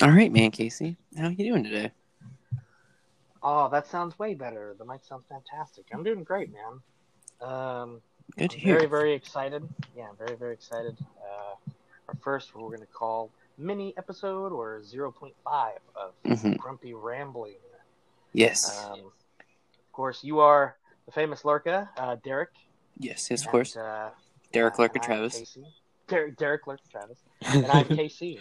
All right, man, Casey. How are you doing today? Oh, that sounds way better. The mic sounds fantastic. I'm doing great, man. Um, Good to hear. very, very excited. Yeah, I'm very, very excited. Uh, our first, we're going to call mini episode or 0.5 of Mhm. Grumpy Rambling. Yes, Um, of course, you are the famous Lurka, uh, Derek. yes, yes, of course. Uh, Derek yeah, Lurker and I'm Travis. Casey. Derek, Derek Lurka Travis. And I'm KC.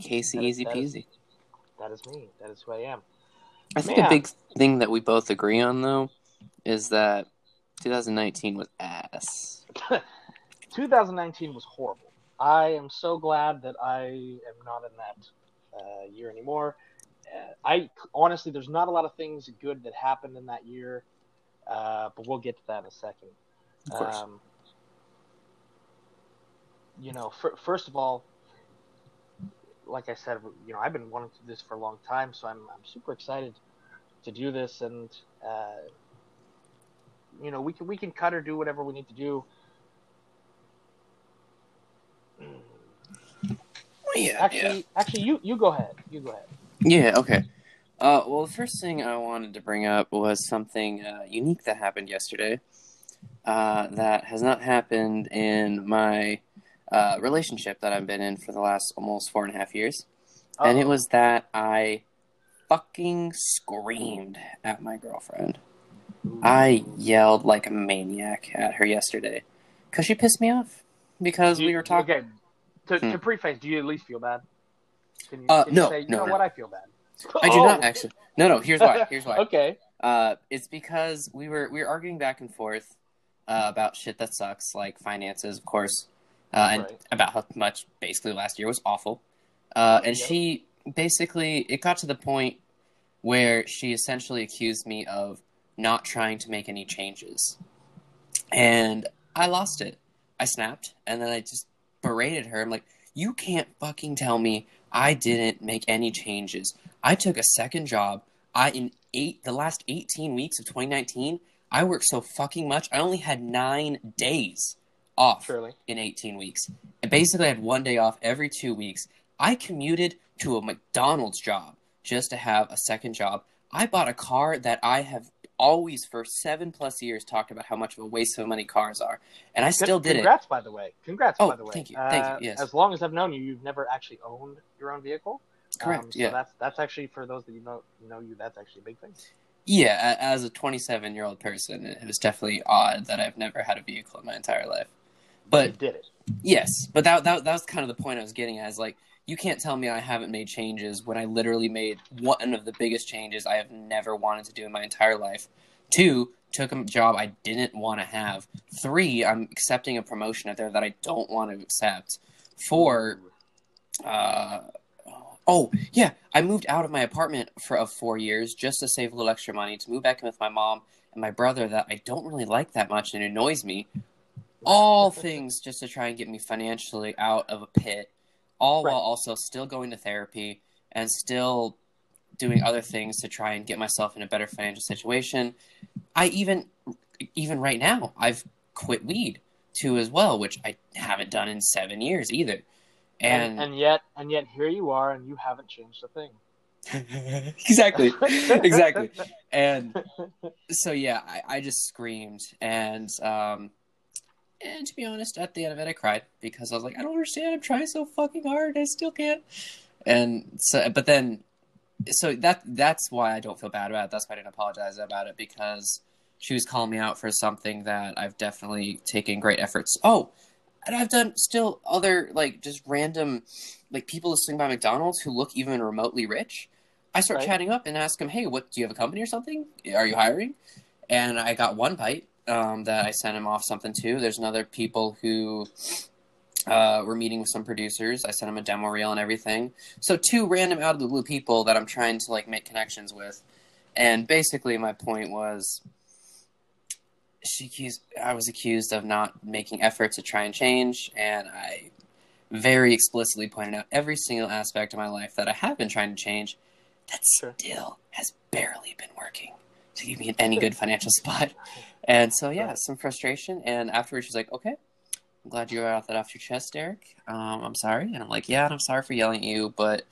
Casey, that is- easy that is- peasy. That is me. That is who I am. I think Man. a big thing that we both agree on, though, is that 2019 was ass. 2019 was horrible. I am so glad that I am not in that uh, year anymore. Uh, I honestly, there's not a lot of things good that happened in that year, uh, but we'll get to that in a second. Of course. Um, you know, fir- first of all, like I said, you know, I've been wanting to do this for a long time, so I'm I'm super excited to do this, and uh, you know, we can we can cut or do whatever we need to do. yeah, Actually, actually, you you go ahead. You go ahead. Yeah, okay. Uh, well, the first thing I wanted to bring up was something uh, unique that happened yesterday uh, that has not happened in my uh, relationship that I've been in for the last almost four and a half years. And it was that I fucking screamed at my girlfriend. I yelled like a maniac at her yesterday because she pissed me off because you- we were talking. Okay, to, Hmm. to preface, do you at least feel bad? Can you, Uh, can you no, say, you no, know no. what? I feel bad. I do not Oh. actually. No, no. Here's why. Here's why. okay. Uh, it's because we were we were arguing back and forth uh, about shit that sucks, like finances, of course, uh, and Right. about how much basically last year was awful. Uh, and Yep. she basically it got to the point where she essentially accused me of not trying to make any changes, and I lost it. I snapped, and then I just berated her. I'm like, "You can't fucking tell me I didn't make any changes. I took a second job. I in eight the last 18 weeks of 2019, I worked so fucking much. I only had 9 days off Surely. in 18 weeks. I basically I had one day off every 2 weeks. I commuted to a McDonald's job just to have a second job. I bought a car that I have always for 7 plus years talked about how much of a waste of money cars are. And I still did it. Congrats, by the way. Congrats, Oh, by the way. thank you, thank you, Uh, yes. As long as I've known you, you've never actually owned your own vehicle. Correct. Um, so yeah. that's that's actually for those that you know know you. That's actually a big thing. Yeah, as a 27 year old person, it was definitely odd that I've never had a vehicle in my entire life. You But did it. yes, but that, that that was kind of the point I was getting at. Is like you can't tell me I haven't made changes when I literally made one of the biggest changes I have never wanted to do in my entire life. Two, took a job I didn't want to have. Three, I'm accepting a promotion out there that I don't want to accept. Four, uh, oh yeah, I moved out of my apartment for of four years just to save a little extra money to move back in with my mom and my brother that I don't really like that much and annoys me. All things just to try and get me financially out of a pit, all Right. while also still going to therapy and still doing other things to try and get myself in a better financial situation. I even even right now I've quit weed too as well, which I haven't done in seven years either. and, And, and yet and yet here you are, and you haven't changed a thing. exactly, exactly. And so yeah, I, I just screamed, and um, and to be honest, at the end of it, I cried because I was like, I don't understand. I'm trying so fucking hard, I still can't. And so, but then, so that that's why I don't feel bad about it. That's why I didn't apologize about it because she was calling me out for something that I've definitely taken great efforts. Oh, and I've done still other like just random like people swing by McDonald's who look even remotely rich. I start Right. chatting up and ask them, "Hey, what do you have a company or something? Are you hiring?" And I got one bite um, that I sent him off something to. There's another people who uh, were meeting with some producers. I sent him a demo reel and everything. So two random out of the blue people that I'm trying to like make connections with. And basically, my point was, she accused. I was accused of not making efforts to try and change, and I very explicitly pointed out every single aspect of my life that I have been trying to change that Sure. still has barely been working to give me any good financial spot. And so, yeah, some frustration. And afterwards, she's like, okay, I'm glad you got that off your chest, Derek. Um, I'm sorry. And I'm like, Yeah, and I'm sorry for yelling at you, but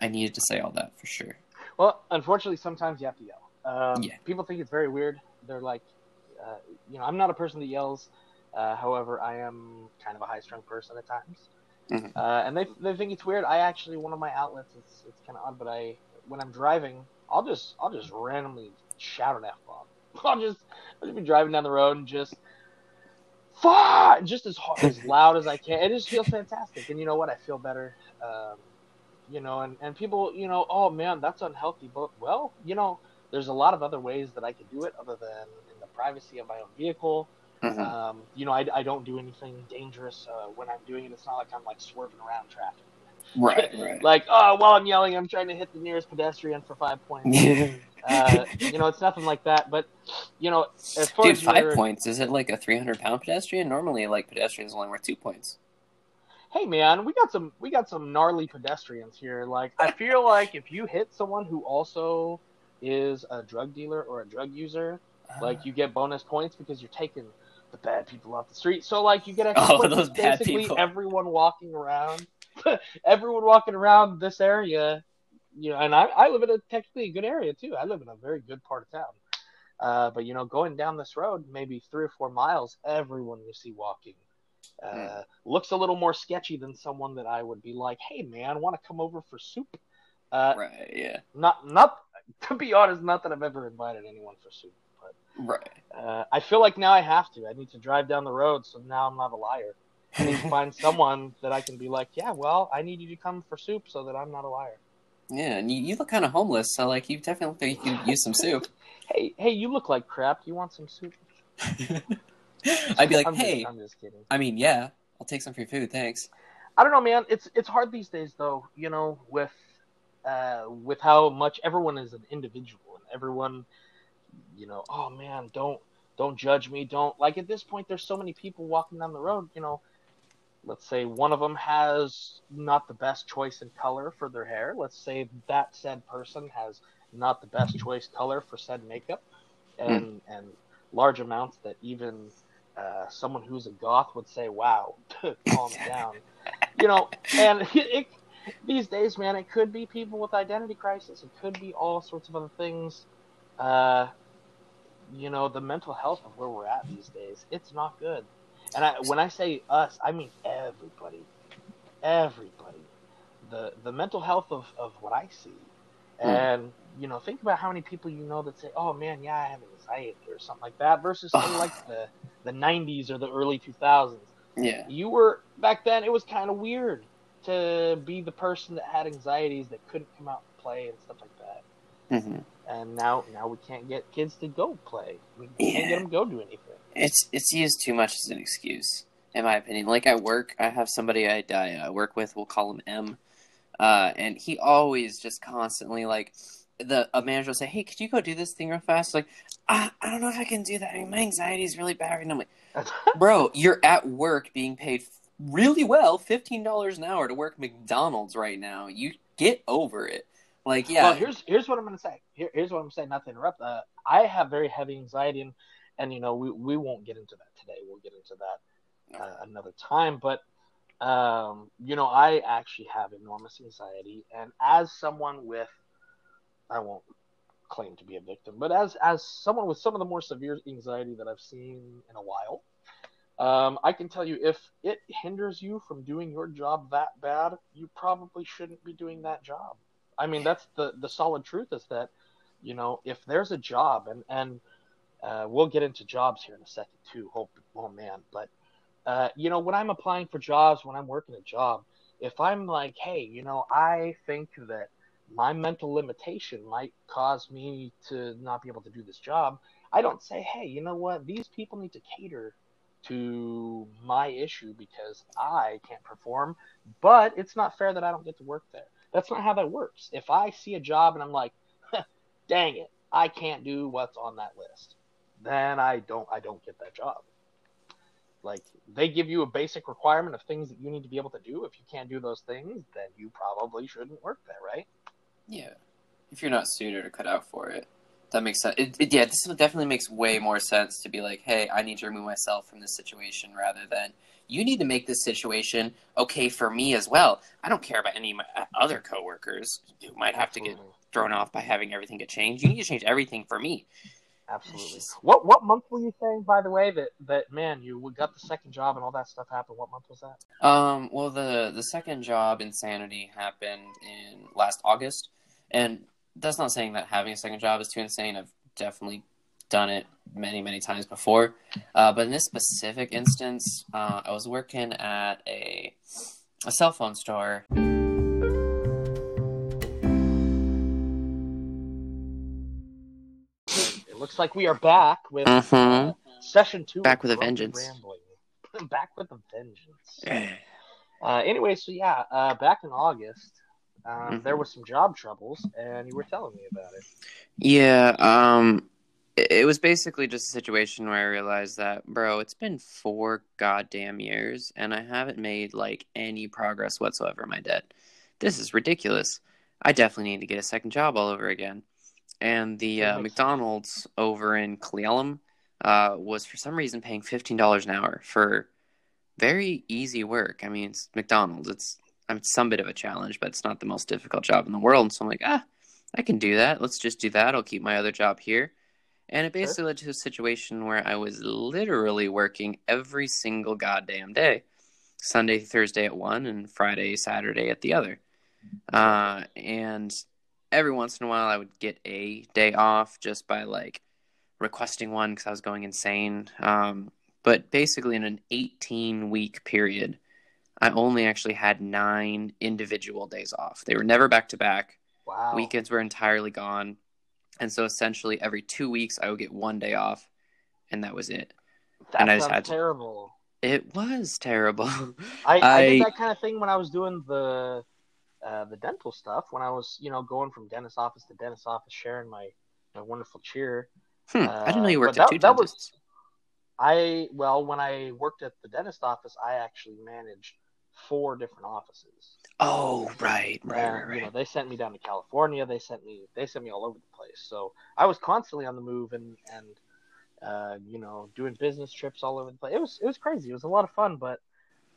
I needed to say all that for sure. Well, unfortunately, sometimes you have to yell. Um, Yeah. People think it's very weird. They're like, uh, you know, I'm not a person that yells. Uh, however, I am kind of a high-strung person at times, Mhm. uh, and they they think it's weird. I actually one of my outlets. It's it's kind of odd, but I when I'm driving, I'll just I'll just randomly shout an f bomb. I'll just I'll just be driving down the road and just fuck just as hard, as loud as I can. It just feels fantastic, and you know what? I feel better. Um, you know, and, and people, you know, oh man, that's unhealthy. But well, you know, there's a lot of other ways that I could do it other than in the privacy of my own vehicle. Mhm. Um, you know, I, I don't do anything dangerous uh, when I'm doing it. It's not like I'm like swerving around traffic. Right, right. Like, oh, while I'm yelling, I'm trying to hit the nearest pedestrian for five points. uh, you know, it's nothing like that. But you know, as far Dude, as five your- points. Is it like a 300 pound pedestrian? Normally, like pedestrians only worth two points. hey man, we got some we got some gnarly pedestrians here. Like I feel like if you hit someone who also is a drug dealer or a drug user, like you get bonus points because you're taking the bad people off the street. So like you get extra Oh, points. those basically people. everyone walking around, everyone walking around this area. You know, and I, I live in a technically a good area too. I live in a very good part of town. Uh, but you know, going down this road, maybe three or four miles, everyone you see walking uh, looks a little more sketchy than someone that I would be like, "Hey, man, want to come over for soup?" Uh, right, yeah, Not, not to be honest, not that I've ever invited anyone for soup, but right. uh, I feel like now I have to. I need to drive down the road, so now I'm not a liar. I need to find someone that I can be like, "Yeah, well, I need you to come for soup, so that I'm not a liar." Yeah, and you, you look kind of homeless, so like you definitely you could use some soup. Hey, hey, you look like crap. Do you want some soup? I'd be like, I'm just- hey, I'm just kidding. I mean, yeah, I'll take some for your food, thanks. I don't know, man. It's it's hard these days, though. You know, with uh, with how much everyone is an individual and everyone, you know, oh man, don't don't judge me. Don't like at this point. There's so many people walking down the road. You know, let's say one of them has not the best choice in color for their hair. Let's say that said person has not the best choice color for said makeup, and and large amounts that even uh, someone who's a goth would say, "Wow, calm down." You know, and it, it, these days, man, it could be people with identity crisis. It could be all sorts of other things. Uh, you know, the mental health of where we're at these days, it's not good. And I, when I say us, I mean everybody, everybody. The the mental health of, of what I see, and you know, think about how many people you know that say, "Oh man, yeah, I have anxiety" or something like that, versus like the the '90s or the early 2000s. Yeah, You were back then. It was kind of weird to be the person that had anxieties that couldn't come out and play and stuff like that. hmm And now, now we can't get kids to go play. We can't get them to go do anything. It's it's used too much as an excuse, in my opinion. Like at work, I have somebody I, I work with. We'll call him M, uh, and he always just constantly like the a manager will say, "Hey, could you go do this thing real fast?" Like, I, I don't know if I can do that. I mean, my anxiety is really bad, and I'm like, bro, you're at work being paid really well, fifteen dollars an hour to work McDonald's right now. You get over it. Like, yeah, Well, here's here's what I'm going to say. Here, here's what I'm saying. Not to interrupt. Uh, I have very heavy anxiety, and and you know we we won't get into that today. We'll get into that uh, another time. But um, you know, I actually have enormous anxiety, and as someone with, I won't claim to be a victim, but as as someone with some of the more severe anxiety that I've seen in a while, um, I can tell you if it hinders you from doing your job that bad, you probably shouldn't be doing that job. I mean, that's the the solid truth is that, you know, if there's a job and and uh, we'll get into jobs here in a second too. Hope, oh man, but uh, you know, when I'm applying for jobs, when I'm working a job, if I'm like, hey, you know, I think that my mental limitation might cause me to not be able to do this job, I don't say, hey, you know what, these people need to cater to my issue because I can't perform, but it's not fair that I don't get to work there. That's not how that works. If I see a job and I'm like, dang it, I can't do what's on that list, then I don't I don't get that job. Like they give you a basic requirement of things that you need to be able to do. If you can't do those things, then you probably shouldn't work there, right? Yeah, if you're not suited or cut out for it, that makes sense. It, it, yeah, this definitely makes way more sense to be like, hey, I need to remove myself from this situation rather than you need to make this situation okay for me as well. I don't care about any of my uh, other coworkers who might have Absolutely. to get thrown off by having everything get changed. You need to change everything for me. Absolutely. Just- What what month were you saying, by the way, that that man you got the second job and all that stuff happened? What month was that? Um, well, the the second job insanity happened in last August, and that's not saying that having a second job is too insane. I've definitely done it many many times before, uh, but in this specific instance, uh, I was working at a a cell phone store. Looks like we are back with uh, session two. Back with a vengeance. Rambling. back with a vengeance. Uh, anyway, so yeah, uh, back in August, um, Mhm. there was some job troubles, and you were telling me about it. Yeah, um it it was basically just a situation where I realized that, bro, it's been four goddamn years and I haven't made like any progress whatsoever in my debt. This is ridiculous. I definitely need to get a second job all over again. And the uh. McDonald's over in Cle Elum uh, was for some reason paying fifteen dollars an hour for very easy work. I mean, it's McDonald's. It's I mean, some bit of a challenge, but it's not the most difficult job in the world. And so I'm like, ah, I can do that. Let's just do that. I'll keep my other job here. And it Sure. basically led to a situation where I was literally working every single goddamn day Sunday, Thursday at one, and Friday, Saturday at the other. Uh, and every once in a while, I would get a day off just by like requesting one because I was going insane. Um, but basically, in an 18 week period, I only actually had nine individual days off. They were never back to back. Wow. Weekends were entirely gone. And so essentially every two weeks I would get one day off and that was it. That and I just had to- terrible. It was terrible. I, I, I- did that kind of thing when I was doing the uh, the dental stuff. When I was, you know, going from dentist office to dentist office, sharing my my wonderful chair. Hmm, I didn't know you Uh, worked at two that- that was- dentists. I well, when I worked at the dentist office, I actually managed four different offices. Oh, right, right, and, right, You know, they sent me down to California. They sent me. They sent me all over the place. So I was constantly on the move and and uh, you know doing business trips all over the place. It was it was crazy. It was a lot of fun. But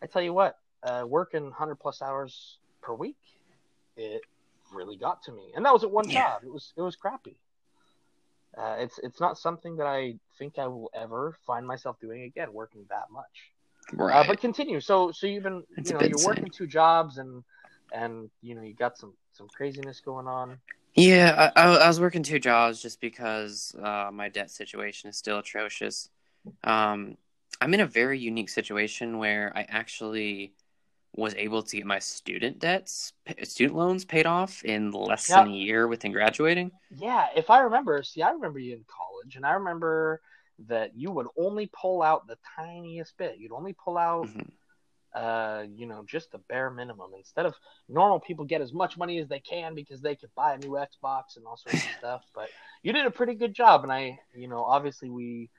I tell you what, uh, working hundred plus hours per week, it really got to me. And that was at one Yeah. job. It was it was crappy. Uh, it's it's not something that I think I will ever find myself doing again, working that much. Right. Uh, but continue. So so you've been It's you know you're working two jobs and and you know you got some some craziness going on. Yeah, I, I, I was working two jobs just because uh, my debt situation is still atrocious. Um, I'm in a very unique situation where I actually was able to get my student debts, student loans paid off in less than a year within graduating. Yeah, if I remember, see, I remember you in college, and I remember that you would only pull out the tiniest bit. You'd only pull out, Mhm. uh, you know, just the bare minimum. Instead of normal people get as much money as they can because they could buy a new Xbox and all sorts of stuff. But you did a pretty good job, and I, you know, obviously we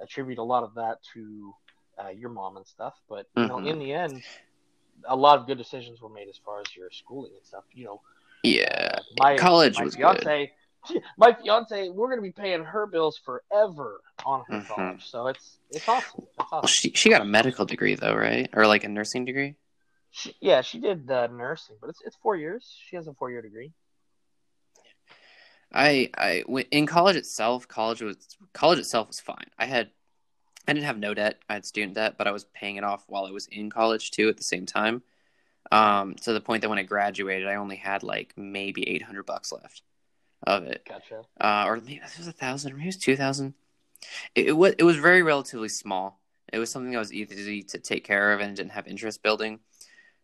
attribute a lot of that to uh, your mom and stuff. But you know, Mhm. in the end, a lot of good decisions were made as far as your schooling and stuff. You know, Yeah, uh, my college my was fiance, my fiance, we're gonna be paying her bills forever on her Mhm. college. So it's it's awesome. It's Well, she she got a medical degree though, right? Or like a nursing degree? She, yeah, she did uh, nursing, but it's it's four years. She has a four year degree. I I in college itself, college was college itself was fine. I had I didn't have no debt. I had student debt, but I was paying it off while I was in college too at the same time. Um, to the point that when I graduated, I only had like maybe eight hundred bucks left of it, Gotcha. uh, or maybe it was a thousand, maybe it was two thousand. It, it was it was very relatively small. It was something that was easy to take care of and didn't have interest building.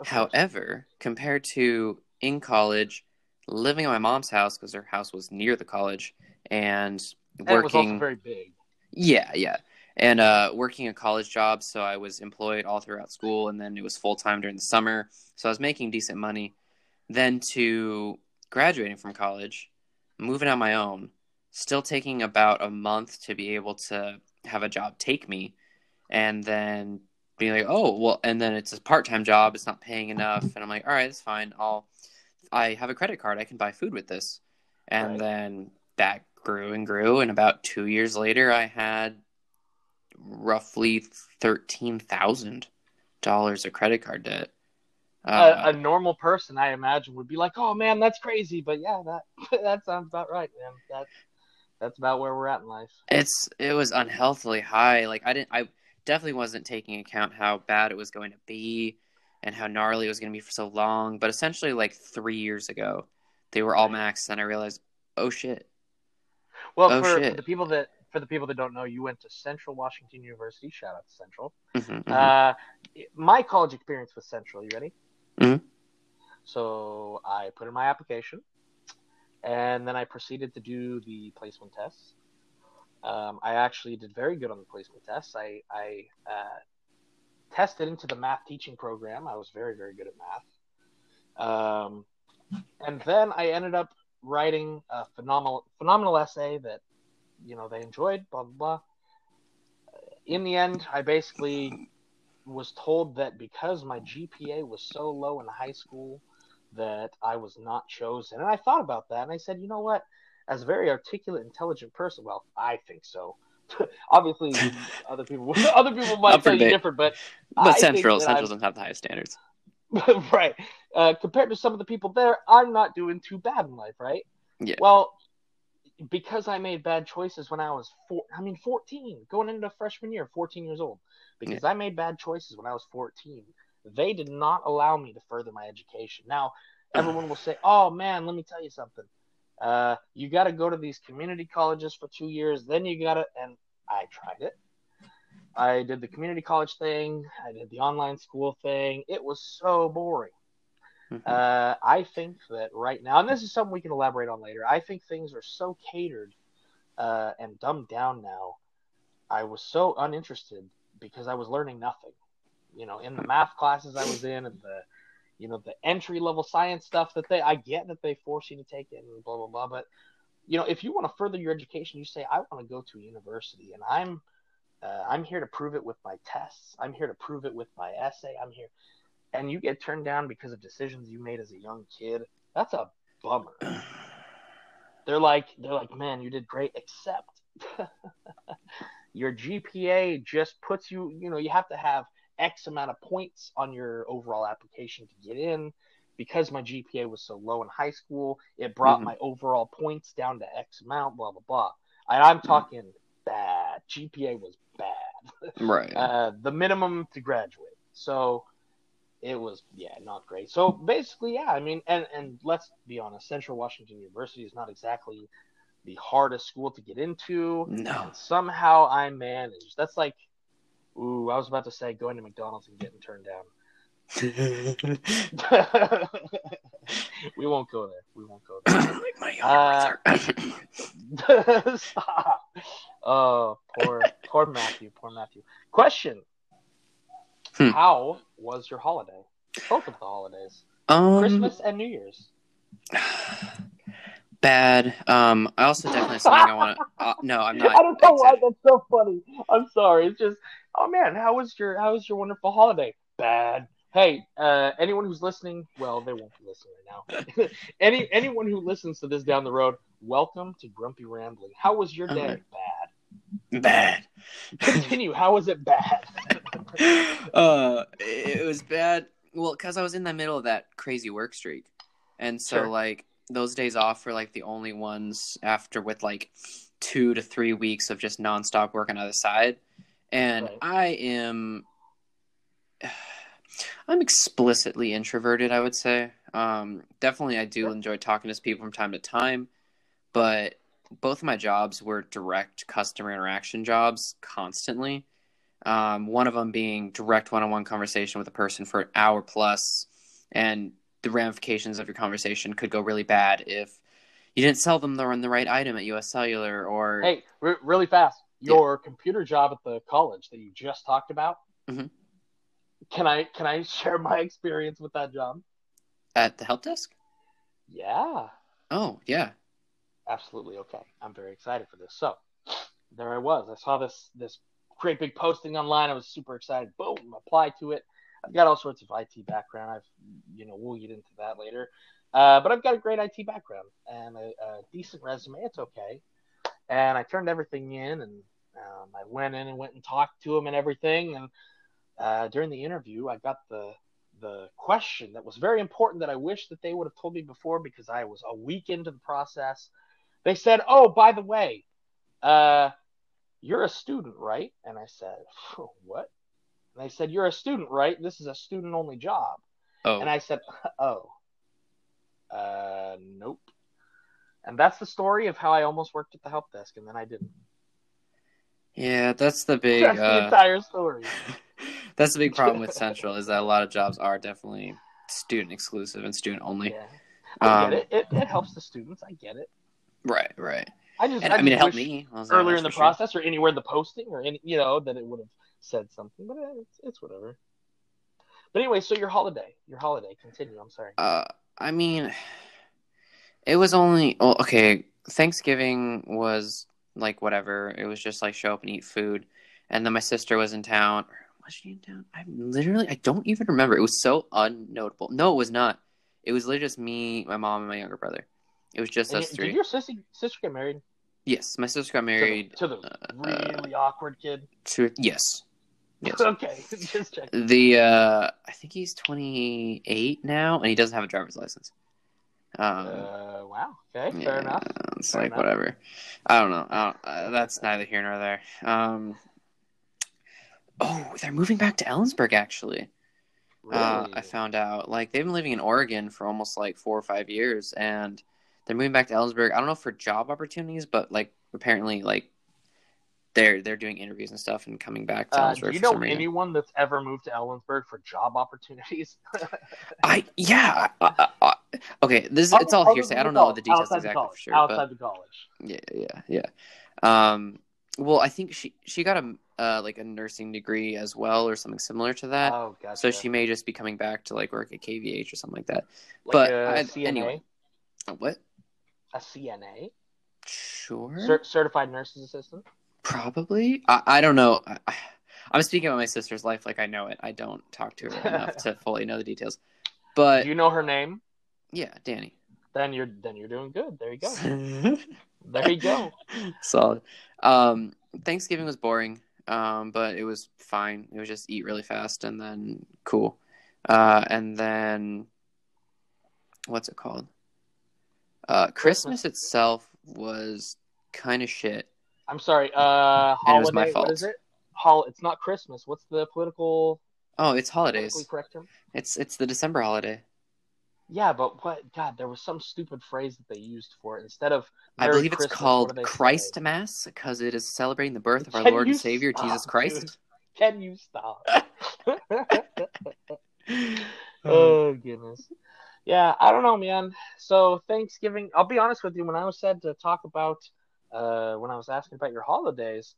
However, compared to in college, living at my mom's house because her house was near the college, and and it was also working, very big. yeah, yeah, and uh, working a college job, so I was employed all throughout school, and then it was full time during the summer, so I was making decent money. Then to graduating from college, moving on my own, still taking about a month to be able to have a job take me, and then being like, oh well, and then it's a part time job, it's not paying enough, and I'm like, all right, that's fine. I'll, I have a credit card, I can buy food with this, and Right. then that grew and grew, and about two years later, I had roughly thirteen thousand dollars of credit card debt. a, Uh, a normal person, I imagine, would be like, "Oh man, that's crazy," but yeah, that that sounds about right, man. That that's about where we're at in life. it's it was unhealthily high. Like I didn't, I definitely wasn't taking account how bad it was going to be and how gnarly it was going to be for so long. But essentially, like three years ago, they were all maxed, and I realized, oh shit. Well, Oh, for, for shit. the people that for the people that don't know, you went to Central Washington University. Shout out to Central. Mhm, mhm. Uh, my college experience was Central. You ready? Mhm. So I put in my application, and then I proceeded to do the placement tests. Um, I actually did very good on the placement tests. I, I uh, tested into the math teaching program. I was very, very good at math. Um, and then I ended up writing a phenomenal, phenomenal essay that, you know, they enjoyed. Blah blah blah. In the end, I basically was told that because my GPA was so low in high school that I was not chosen. And I thought about that and I said, you know what? As a very articulate, intelligent person, well, I think so. Obviously, other people other people might tell you different, but but I Central Central doesn't have the highest standards. right. Uh, compared to some of the people there, I'm not doing too bad in life, right? Yeah. Well, because I made bad choices when I was four, I mean, 14, going into freshman year, 14 years old, because I made bad choices when I was 14, they did not allow me to further my education. Now, everyone will say, oh man, let me tell you something. Uh, you got to go to these community colleges for two years, then you got to, and I tried it. I did the community college thing. I did the online school thing. It was so boring. Mhm. Uh, I think that right now, and this is something we can elaborate on later. I think things are so catered uh, and dumbed down now. I was so uninterested because I was learning nothing. You know, in the math classes I was in, and the, you know, the entry level science stuff that they, I get that they force you to take it and blah blah blah. But you know, if you want to further your education, you say I want to go to a university, and I'm, uh, I'm here to prove it with my tests. I'm here to prove it with my essay. I'm here and you get turned down because of decisions you made as a young kid, that's a bummer. They're like they're like, man, you did great, except your GPA just puts you, you know, you have to have X amount of points on your overall application to get in. Because my GPA was so low in high school, it brought Mhm. my overall points down to X amount, blah blah blah. And I'm talking bad. GPA was bad Right. uh, the minimum to graduate. So it was yeah not great. So basically yeah, I mean and and let's be honest, Central Washington University is not exactly the hardest school to get into. no. And somehow I managed. That's like ooh, I was about to say going to McDonald's and getting turned down. we won't go there. We won't go there. like my Uh, Stop. Oh, poor, poor Matthew. Poor Matthew. Question: Hmm. How was your holiday? Both of the holidays, um, Christmas and New Year's. bad. Um, I also definitely something I want to. Uh, no, I'm not. I don't know why that's so funny. I'm sorry. It's just, oh man, how was your how was your wonderful holiday? Bad. Hey, uh, anyone who's listening, well, they won't be listening right now. Any anyone who listens to this down the road, welcome to Grumpy Rambling. How was your day? Bad. bad. Continue. How was it bad? uh, it was bad. Well, because I was in the middle of that crazy work streak, and so Sure. like those days off were like the only ones after with like two to three weeks of just nonstop work on the other side, and Right. I am. I'm explicitly introverted, I would say. Um, definitely, I do Sure. enjoy talking to people from time to time, but both of my jobs were direct customer interaction jobs constantly. Um, one of them being direct one-on-one conversation with a person for an hour plus, and the ramifications of your conversation could go really bad if you didn't sell them the, the right item at US Cellular or Hey, re- really fast. Your computer job at the college that you just talked about. Mhm. Can I can I share my experience with that job? at the help desk. Yeah, Oh yeah, absolutely. Okay, I'm very excited for this. So there I was. I saw this this great big posting online. I was super excited. Boom, apply to it. I've got all sorts of IT background. I've you know we'll get into that later. Uh, but I've got a great IT background and a, a decent resume. It's okay. And I turned everything in, and um, I went in and went and talked to him and everything. And uh, during the interview, I got the the question that was very important that I wish that they would have told me before because I was a week into the process. They said, "Oh, by the way, uh, you're a student, right?" And I said, "What?" And they said, "You're a student, right? This is a student only job." Oh, And I said, "Oh, uh, nope." And that's the story of how I almost worked at the help desk, and then I didn't. yeah, that's the big. That's the Uh, entire story. that's the big problem with Central is that a lot of jobs are definitely student exclusive and student only. Yeah, I Um, get it. it. It helps the students. I get it. Right, right. I just, And I, I mean, it helped me earlier in the sure. process, or anywhere in the posting, or any, you know, that it would have said something. But eh, it's, it's whatever. But anyway, so your holiday, your holiday. Continue. I'm sorry. Uh, I mean, it was only well, okay. Thanksgiving was like whatever. It was just like show up and eat food, and then my sister was in town. Was she in town? I literally I don't even remember. It was so unnotable. No, it was not. It was literally just me, my mom, and my younger brother. It was just And us three. did your sister sister get married? Yes, my sister got To the- married to the, uh, really awkward kid. to yes, yes. okay, just check. The uh, I think he's twenty eight now, and he doesn't have a driver's license. Um, Uh, wow. Okay, yeah, fair enough. It's Fair like enough. whatever. I don't know. I don't, uh, that's neither here nor there. Um, oh, they're moving back to Ellensburg. Actually, Really? uh, I found out like they've been living in Oregon for almost like four or five years, and they're moving back to Ellensburg. I don't know for job opportunities, but like apparently like they're they're doing interviews and stuff and coming back to Uh, Ellensburg do you know anyone that's ever moved to Ellensburg for job opportunities? I yeah. I, I, I, okay, this it's all hearsay. I don't know college, the details exactly for sure. Outside but the college. yeah, yeah, yeah. Um, well, I think she she got a uh, like a nursing degree as well, or something similar to that. oh, gotcha. so she may just be coming back to like work at KVH or something like that. like but a I- CNA, anyway. What? A CNA, Sure. Cer- certified nurse's assistant. Probably. I, I don't know. I, I'm speaking about my sister's life like I know it. I don't talk to her enough to fully know the details. But Do you know her name? yeah, Danny. Then you're then you're doing good. There you go. There you go. Solid. Um, Thanksgiving was boring, um, but it was fine. It was just eat really fast and then cool. Uh, and then what's it called? Uh, Christmas itself was kind of shit. I'm sorry. Uh, And it was my fault. What is it? Hol- It's not Christmas. What's the political Oh, it's politically holidays. correct term? It's it's the December holiday. Yeah, but what? God, there was some stupid phrase that they used for it instead of. I believe it's Christmas, called do they say? Christ Mass because it is celebrating the birth of our Can Lord and Savior stop, Jesus Christ. dude? Can you stop? oh goodness. Yeah, I don't know, man. So Thanksgiving, I'll be honest with you. When I was said to talk about, uh, when I was asking about your holidays,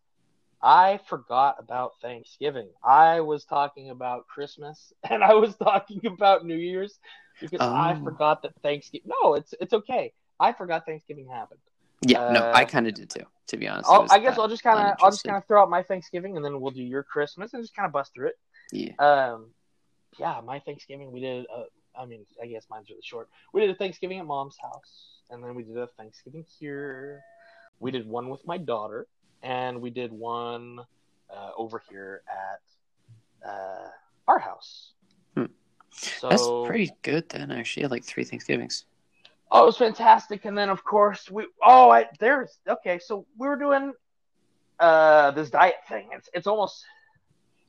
I forgot about Thanksgiving. I was talking about Christmas and I was talking about New Year's because I Oh. forgot that Thanksgiving. No, it's it's okay. I forgot Thanksgiving happened. Yeah, no, Uh, I kind of did too. To be honest, I guess I'll just kind of I'll just kind of throw out my Thanksgiving and then we'll do your Christmas and just kind of bust through it. Yeah. Um, yeah, my Thanksgiving we did. Uh, I mean, I guess mine's really short. We did a Thanksgiving at mom's house, and then we did a Thanksgiving here. We did one with my daughter, and we did one uh, over here at uh, our house. Hmm. So That's pretty good then. Actually, I like three Thanksgivings. Oh, it was fantastic. And then of course we oh I there's okay, so we were doing uh this diet thing. It's it's almost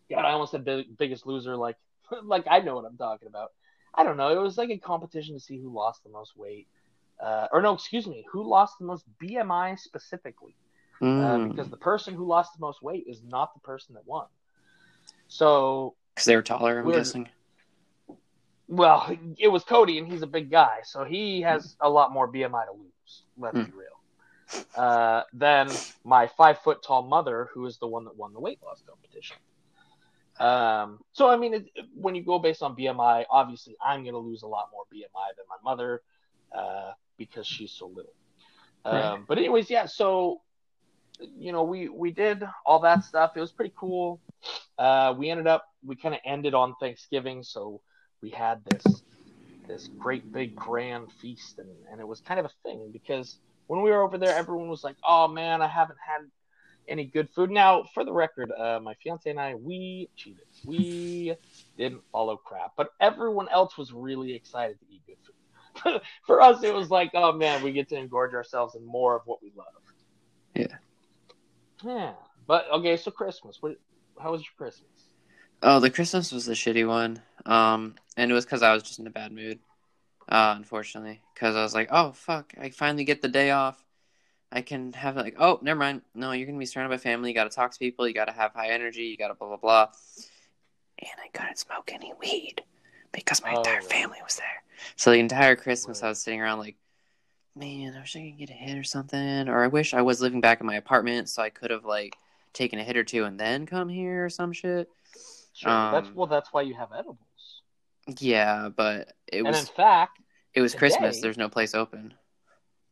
God, I almost said big, biggest loser like like I know what I'm talking about. I don't know. It was like a competition to see who lost the most weight. Uh, or no, excuse me, who lost the most BMI specifically? Uh, Mm. because the person who lost the most weight is not the person that won. So Because they were taller, I'm guessing. Well, it was Cody, and he's a big guy, so he has a lot more BMI to lose. Let's Hmm. be real. Uh, than my five foot tall mother, who is the one that won the weight loss competition. Um, so I mean, it, when you go based on BMI, obviously I'm going to lose a lot more BMI than my mother uh, because she's so little. Um, But anyways, yeah. So you know, we we did all that stuff. It was pretty cool. Uh, we ended up we kind of ended on Thanksgiving, so we had this this great big grand feast, and and it was kind of a thing because when we were over there, everyone was like, "Oh man, I haven't had any good food. Now, for the record, uh, my fiance and I, we cheated. We didn't follow crap, but everyone else was really excited to eat good food. for us, it was like, oh man, we get to engorge ourselves in more of what we love. Yeah. Yeah. But okay, so Christmas. What? How was your Christmas? Oh, the Christmas was the shitty one. Um, and it was because I was just in a bad mood. Uh, unfortunately, because I was like, oh fuck, I finally get the day off. I can have like, oh, never mind. No, you're gonna be surrounded by family. You got to talk to people. You got to have high energy. You got to blah blah blah. And I couldn't smoke any weed because my Oh, entire family was there. So the entire Christmas, Right. I was sitting around like, man, I wish I could get a hit or something, or I wish I was living back in my apartment so I could have like taken a hit or two and then come here or some shit. Sure. that's Um, well. That's why you have edibles. Yeah, but it and was in fact, it was Christmas. There's no place open.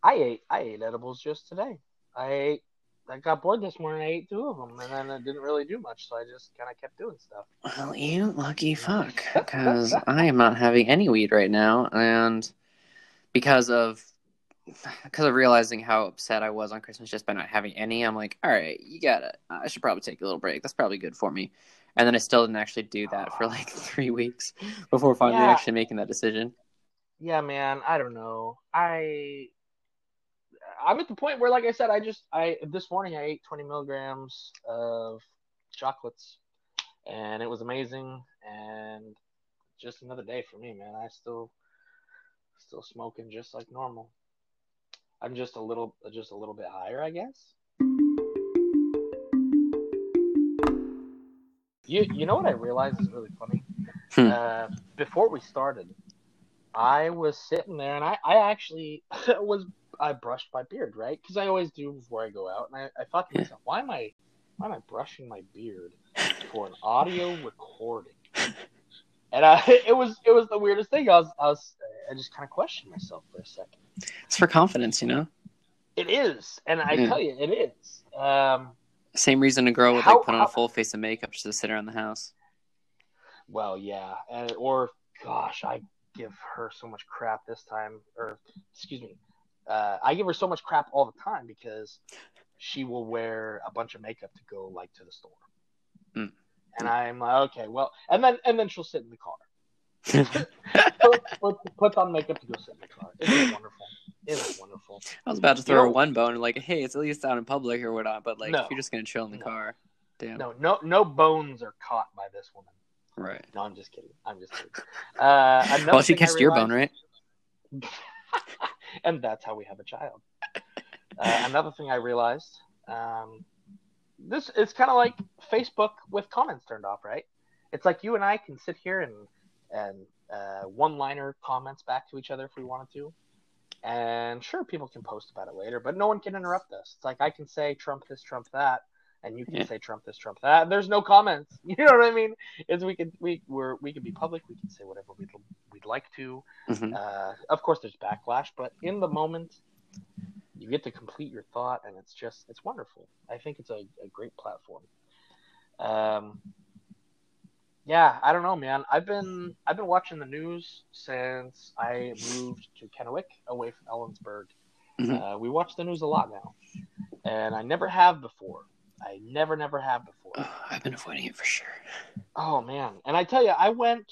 I ate I ate edibles just today. I ate. I got bored this morning. I ate two of them, and then I didn't really do much, so I just kind of kept doing stuff. Well, you lucky fuck, because I am not having any weed right now, and because of because of realizing how upset I was on Christmas just by not having any, I'm like, all right, you got it. I should probably take a little break. That's probably good for me. And then I still didn't actually do that for like three weeks before finally Yeah. actually making that decision. Yeah, man. I don't know. I I'm at the point where, like I said, I just I this morning I ate 20 milligrams of chocolates, and it was amazing. And just another day for me, man. I still still smoking just like normal. I'm just a little just a little bit higher, I guess. You you know what I realized is really funny? Hmm. Uh, before we started, I was sitting there and I, I actually was I brushed my beard, right? Because I always do before I go out. And I, I thought to myself, why am I why am I brushing my beard for an audio recording? And I, it was it was the weirdest thing. I was I was I just kind of questioned myself for a second. It's for confidence, you know. It is, and I Yeah. tell you, it is. Um, Same reason a girl would How- like put on how- a full face of makeup just to sit around the house. Well, yeah, and, or gosh, I give her so much crap this time, or excuse me, uh, I give her so much crap all the time because she will wear a bunch of makeup to go like to the store, Mm. and I'm like, okay, well, and then and then she'll sit in the car, put, put, on makeup to go sit in the car. Isn't wonderful? Isn't wonderful? I was about to You throw know- her one bone, and like, hey, it's at least out in public or whatnot. But like, No. if you're just gonna chill in the No. car, damn. No, no, no bones are caught by this woman. Right. No, I'm just kidding. I'm just kidding. Uh, Well, she I your bone, right? and that's how we have a child. Uh, another thing I realized, um, this is kind of like Facebook with comments turned off, right? It's like you and I can sit here and and uh, one-liner comments back to each other if we wanted to, and sure, people can post about it later, but no one can interrupt us. It's like I can say Trump this, Trump that, and you can Yeah. say Trump this, Trump that. And there's no comments. You know what I mean? Is we can we we're, we can be public. We can say whatever we'd we'd like to. hmm Uh, of course, there's backlash, but in the moment, you get to complete your thought, and it's just it's wonderful. I think it's a, a great platform. Um, yeah, I don't know, man. I've been I've been watching the news since I moved to Kennewick, away from Ellensburg. Mhm. Uh, we watch the news a lot now, and I never have before. I never, never have before. Oh, I've been avoiding it for sure. Oh man! And I tell you, I went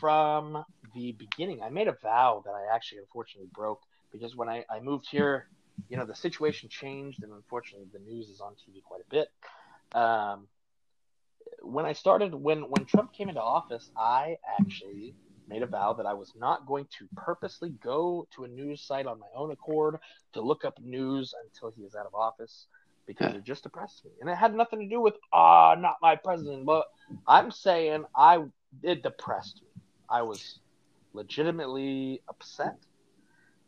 from the beginning. I made a vow that I actually unfortunately broke because when I, I moved here, you know, the situation changed, and unfortunately, the news is on TV quite a bit. Um, when I started, when when Trump came into office, I actually made a vow that I was not going to purposely go to a news site on my own accord to look up news until he was out of office because it just depressed me, and it had nothing to do with ah, not my president, but I'm saying I it depressed me. I was legitimately upset,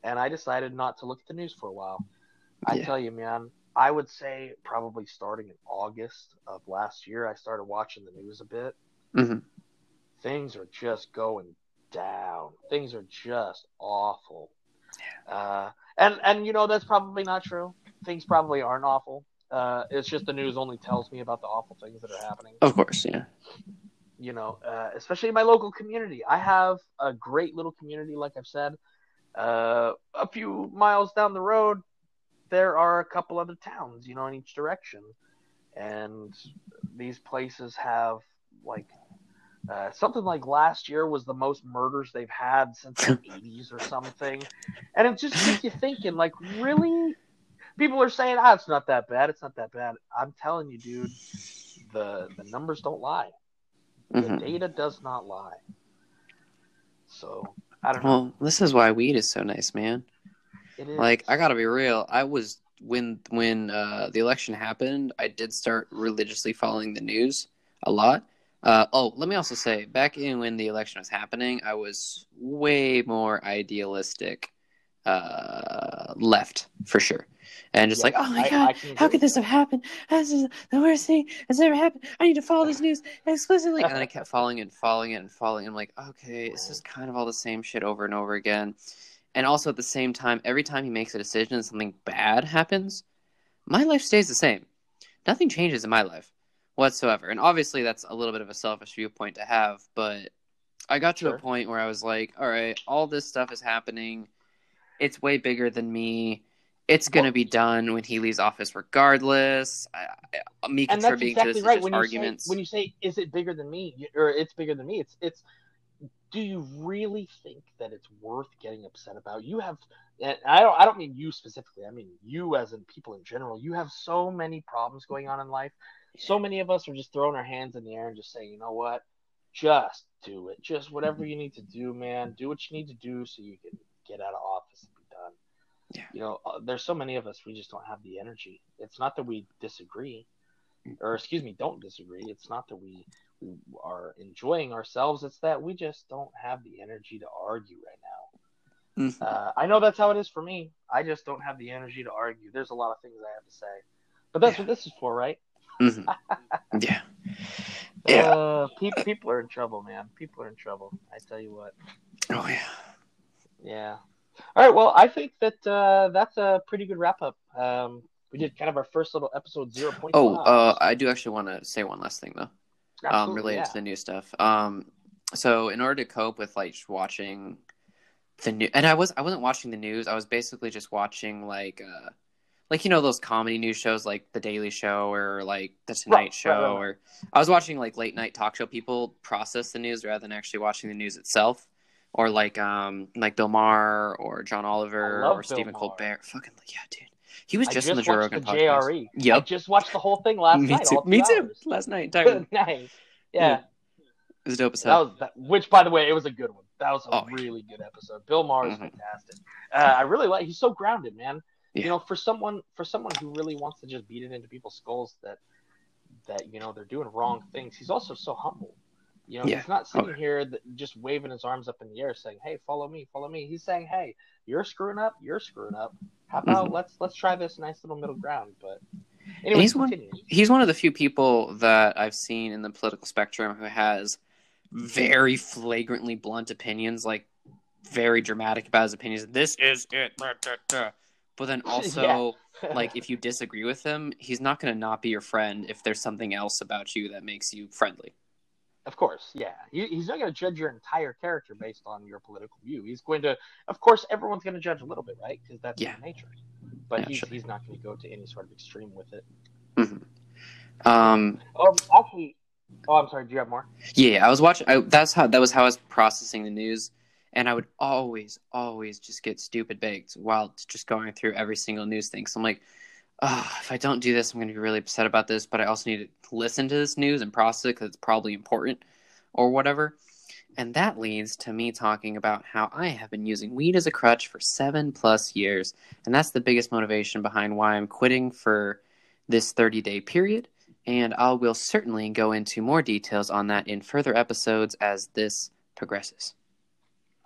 and I decided not to look at the news for a while. I tell you, man, I would say probably starting in August of last year, I started watching the news a bit. hmm Things are just going down. Things are just awful. Uh, and and you know that's probably not true. Things probably aren't awful. Uh, it's just the news only tells me about the awful things that are happening Of course, yeah. You know, uh, especially in my local community. I have a great little community, like I've said. Uh, a few miles down the road, there are a couple other towns, you know, in each direction. and these places have like uh, something like last year was the most murders they've had since the 80s or something. And it just gets you thinking, like, really? People are saying, ah, it's not that bad. It's not that bad. I'm telling you, dude, the, the numbers don't lie. The Mhm. data does not lie. So, I don't know. Well, this is why weed is so nice, man. It is. Like, I gotta be real. I was when when uh, the election happened. I did start religiously following the news a lot. Uh, oh, let me also say, back in when the election was happening, I was way more idealistic, uh, left for sure, and just Yeah, like, oh my I- god, I can how could this have happened? This is the worst thing that's ever happened. I need to follow this news explicitly. And then I kept following and following it and following it. I'm like, okay, this is kind of all the same shit over and over again. And also at the same time, every time he makes a decision and something bad happens, my life stays the same. Nothing changes in my life whatsoever. And obviously that's a little bit of a selfish viewpoint to have, but I got to Sure. a point where I was like, all right, all this stuff is happening. It's way bigger than me. It's going to Well- be done when he leaves office regardless. I, I, uh, me and that's contributing to exactly this is right. When you, arguments. say, when you say, is it bigger than me? You- Or it's bigger than me. It's, it's, do you really think that it's worth getting upset about? You have, I don't, I don't mean you specifically. I mean you as in people in general. You have so many problems going on in life. So many of us are just throwing our hands in the air and just saying, you know what? Just do it. Just whatever you need to do, man. Do what you need to do so you can get out of office and be done. Yeah. You know, uh, there's so many of us, we just don't have the energy. It's not that we disagree, or excuse me, don't disagree. It's not that we we are enjoying ourselves. It's that we just don't have the energy to argue right now. Mhm. Uh, I know that's how it is for me. I just don't have the energy to argue. There's a lot of things I have to say, but that's Yeah. what this is for, right? Mhm. yeah. Yeah. Uh, pe- people are in trouble, man. People are in trouble. I tell you what. Oh yeah. Yeah. All right. Well, I think that uh, that's a pretty good wrap up. Um, we did kind of our first little episode zero point. Oh, uh, I do actually want to say one last thing though. um, related yeah. to the new stuff. Um, so in order to cope with like watching the new, and I was I wasn't watching the news. I was basically just watching like uh, like you know those comedy news shows like The Daily Show or like The Tonight right, Show, right, right. or I was watching like late night talk show people process the news rather than actually watching the news itself. Or like um like Bill Maher or John Oliver or Bill Stephen Maher. Colbert. Fucking yeah, dude. He was I just, just on the Joe Rogan the podcast. JRE. I Yep. just watched the whole thing last Me night. too. Me too. hours. Last night, nice. Yeah. Yeah. It was dope as That was that, which, by the way, it was a good one. That was a Oh, yeah. really good episode. Bill Maher is Mhm. fantastic. Uh, I really like. He's so grounded, man. Yeah. You know, for someone for someone who really wants to just beat it into people's skulls that that you know they're doing wrong things. He's also so humble. You know, Yeah. he's not sitting Okay. here just waving his arms up in the air saying, "Hey, follow me, follow me." He's saying, "Hey, you're screwing up. You're screwing up. How about let's let's try this nice little middle ground." But anyway, Mm-hmm. he's one- he's one of the few people that I've seen in the political spectrum who has very flagrantly blunt opinions, like very dramatic about his opinions. This is it, but then also, like, if you disagree with him, he's not going to not be your friend if there's something else about you that makes you friendly. Of course, yeah. He, he's not going to judge your entire character based on your political view. He's going to, of course, everyone's going to judge a little bit, right? Because that's Yeah. nature. But Yeah, he's, sure. he's not going to go to any sort of extreme with it. Um, Oh, actually, oh, I'm sorry. Do you have more? Yeah, I was watching. I, that's how that was how I was processing the news, and I would always, always just get stupid baked while just going through every single news thing. So I'm like, oh, if I don't do this, I'm going to be really upset about this. But I also need to listen to this news and process it because it's probably important or whatever. And that leads to me talking about how I have been using weed as a crutch for seven plus years, and that's the biggest motivation behind why I'm quitting for this 30 day period and I will certainly go into more details on that in further episodes as this progresses.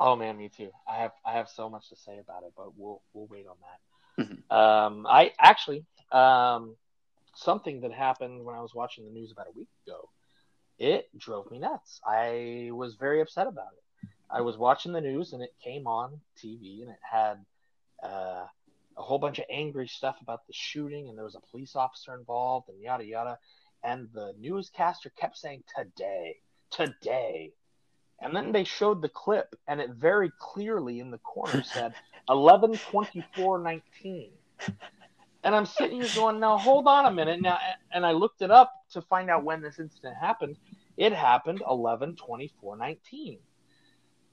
Oh man, me too. I have I have so much to say about it, but we'll we'll wait on that. Mhm. Um, I actually um, something that happened when I was watching the news about a week ago. It drove me nuts. I was very upset about it. I was watching the news and it came on TV and it had uh, a whole bunch of angry stuff about the shooting and there was a police officer involved and yada yada. And the newscaster kept saying today, today. And then they showed the clip, and it very clearly in the corner said 11 24 19. And I'm sitting here going, now hold on a minute. Now, and I looked it up to find out when this incident happened. It happened 11 24 19.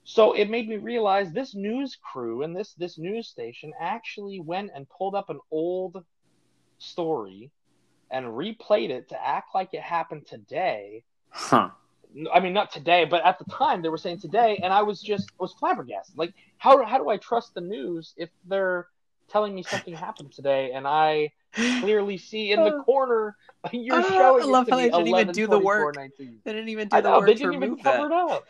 So it made me realize this news crew and this this news station actually went and pulled up an old story and replayed it to act like it happened today. Huh. I mean, not today, but at the time they were saying today, and I was just was flabbergasted. Like, how how do I trust the news if they're telling me something happened today, and I clearly see in the corner you're Ah, showing. I love how they didn't even 11, do the work. 19. They didn't even do the know work they didn't even cover that. it up.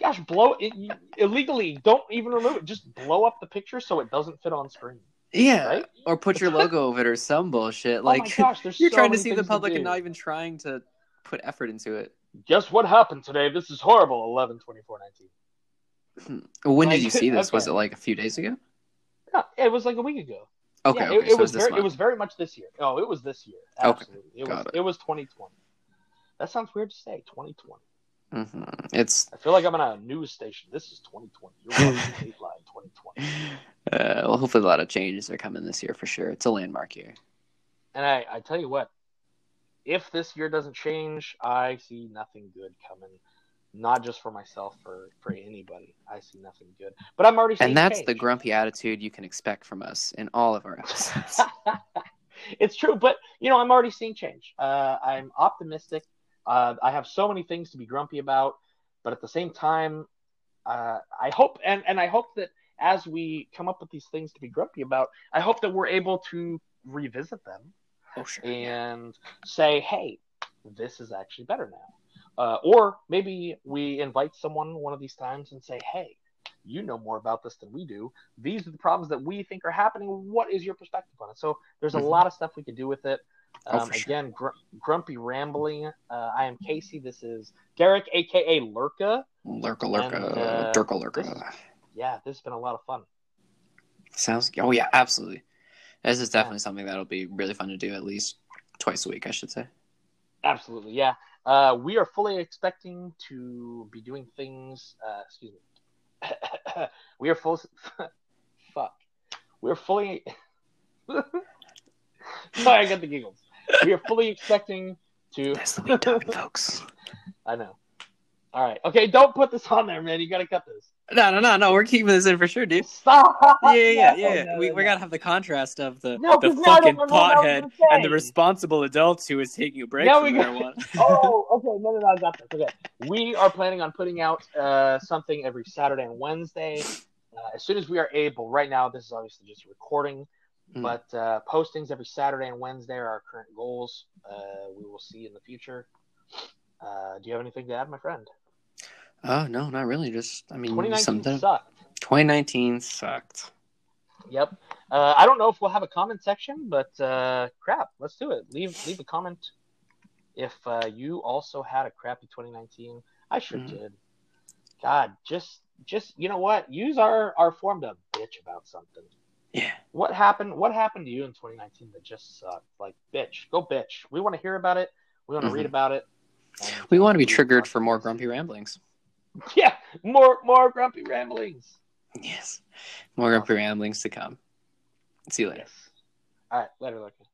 Gosh, blow it illegally. Don't even remove it. Just blow up the picture so it doesn't fit on screen. Yeah, Right? or put your logo over it or some bullshit. oh Like gosh, there's you're so trying to see the public and not even trying to put effort into it. Guess what happened today? This is horrible. 11, 24, 19. When did Like, you see this? Was it like a few days ago? No, it was like a week ago. Okay, Yeah, okay, it, it so was very, month. it was very much this year. Oh, it was this year. Okay, Absolutely. It was it. it was 2020. That sounds weird to say. 2020. hmm It's I feel like I'm on a news station. This is 2020. You're watching Dateline 2020. uh, well, hopefully a lot of changes are coming this year for sure. It's a landmark year. And I, I tell you what, if this year doesn't change, I see nothing good coming. Not just for myself, for for anybody. I see nothing good. But I'm already seeing And that's change. the grumpy attitude you can expect from us in all of our episodes. it's true, but you know, I'm already seeing change. Uh, I'm optimistic. Uh, I have so many things to be grumpy about, but at the same time, uh, I hope and and I hope that as we come up with these things to be grumpy about, I hope that we're able to revisit them oh sure. and say, "Hey, this is actually better now," uh, or maybe we invite someone one of these times and say, "Hey." You know more about this than we do. These are the problems that we think are happening. What is your perspective on it? So there's a Mhm. lot of stuff we could do with it. Oh, Um, sure. again, gr- grumpy rambling. Uh, I am Casey. This is Derek, aka Lurka. Lurka, lurka, And, uh, durka, lurka. this Yeah, this has been a lot of fun. Sounds. Oh yeah, absolutely. This is definitely something that'll be really fun to do at least twice a week, I should say. Absolutely, yeah. Uh, we are fully expecting to be doing things. Uh, excuse me. we are full. fuck. We are fully. Sorry, I got the giggles. We are fully expecting to. That's the week time, folks. I know. All right. Okay, don't put this on there, man. You got to cut this. No, no, no, no. We're keeping this in for sure, dude. Stop. Yeah, yeah, No, yeah. no, we no, we no. gotta have the contrast of the No, the 'cause now I fucking don't know what I was pothead and the responsible adult who is taking a break Now from we got- marijuana. oh, okay. No, no, no. I got this. Okay. We are planning on putting out uh, something every Saturday and Wednesday. Uh, as soon as we are able. Right now, this is obviously just a recording, Mm. but uh, postings every Saturday and Wednesday are our current goals. Uh, we will see in the future. Uh, do you have anything to add, my friend? Oh no, not really. Just I mean, 2019 something. sucked. 2019 sucked. Yep. Uh, I don't know if we'll have a comment section, but uh, crap, let's do it. Leave leave a comment if uh, you also had a crappy 2019. I sure Mhm. did. God, just just you know what? Use our our form to bitch about something. Yeah. What happened? What happened to you in 2019 that just sucked? Like bitch, go bitch. We want to hear about it. We want to Mhm. read about it. We want to be triggered for more grumpy ramblings. Yeah, more more grumpy ramblings. Yes, more grumpy ramblings to come. See you later. Yes. All right, later, Lucky.